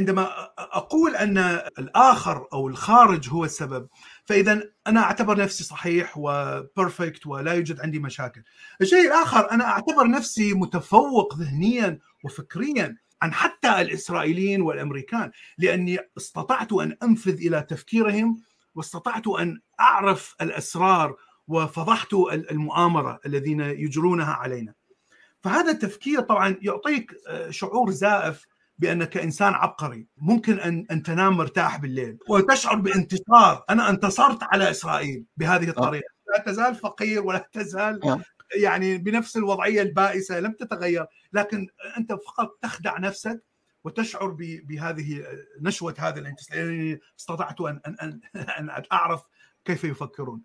عندما أقول أن الآخر أو الخارج هو السبب فإذا أنا أعتبر نفسي صحيح وبرفكت ولا يوجد عندي مشاكل. الشيء الآخر أنا أعتبر نفسي متفوق ذهنيا وفكريا عن حتى الإسرائيليين والأمريكان لأني استطعت أن أنفذ إلى تفكيرهم واستطعت أن أعرف الأسرار وفضحت المؤامرة الذين يجرونها علينا. فهذا التفكير طبعا يعطيك شعور زائف بأنك إنسان عبقري. ممكن أن أن تنام مرتاح بالليل. وتشعر بانتصار أنا انتصرت على إسرائيل بهذه الطريقة. لا تزال فقير ولا تزال يعني بنفس الوضعية البائسة لم تتغير. لكن أنت فقط تخدع نفسك وتشعر بهذه نشوة هذا الانتصار استطعت أن أن أن أعرف كيف يفكرون.